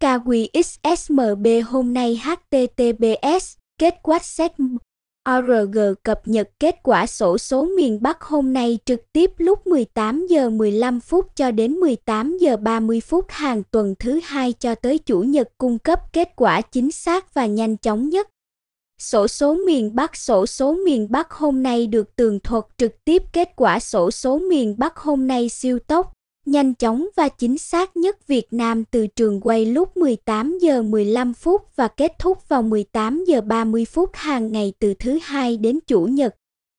KQXSMB hôm nay HTTPS kết quả xét ORG cập nhật kết quả sổ số miền Bắc hôm nay trực tiếp lúc 18 giờ 15 phút cho đến 18 giờ 30 phút hàng tuần thứ hai cho tới chủ nhật cung cấp kết quả chính xác và nhanh chóng nhất. Sổ số miền Bắc Sổ số miền Bắc hôm nay được tường thuật trực tiếp kết quả sổ số miền Bắc hôm nay siêu tốc, nhanh chóng và chính xác nhất Việt Nam từ trường quay lúc 18 giờ 15 phút và kết thúc vào 18 giờ 30 phút hàng ngày từ thứ hai đến chủ nhật.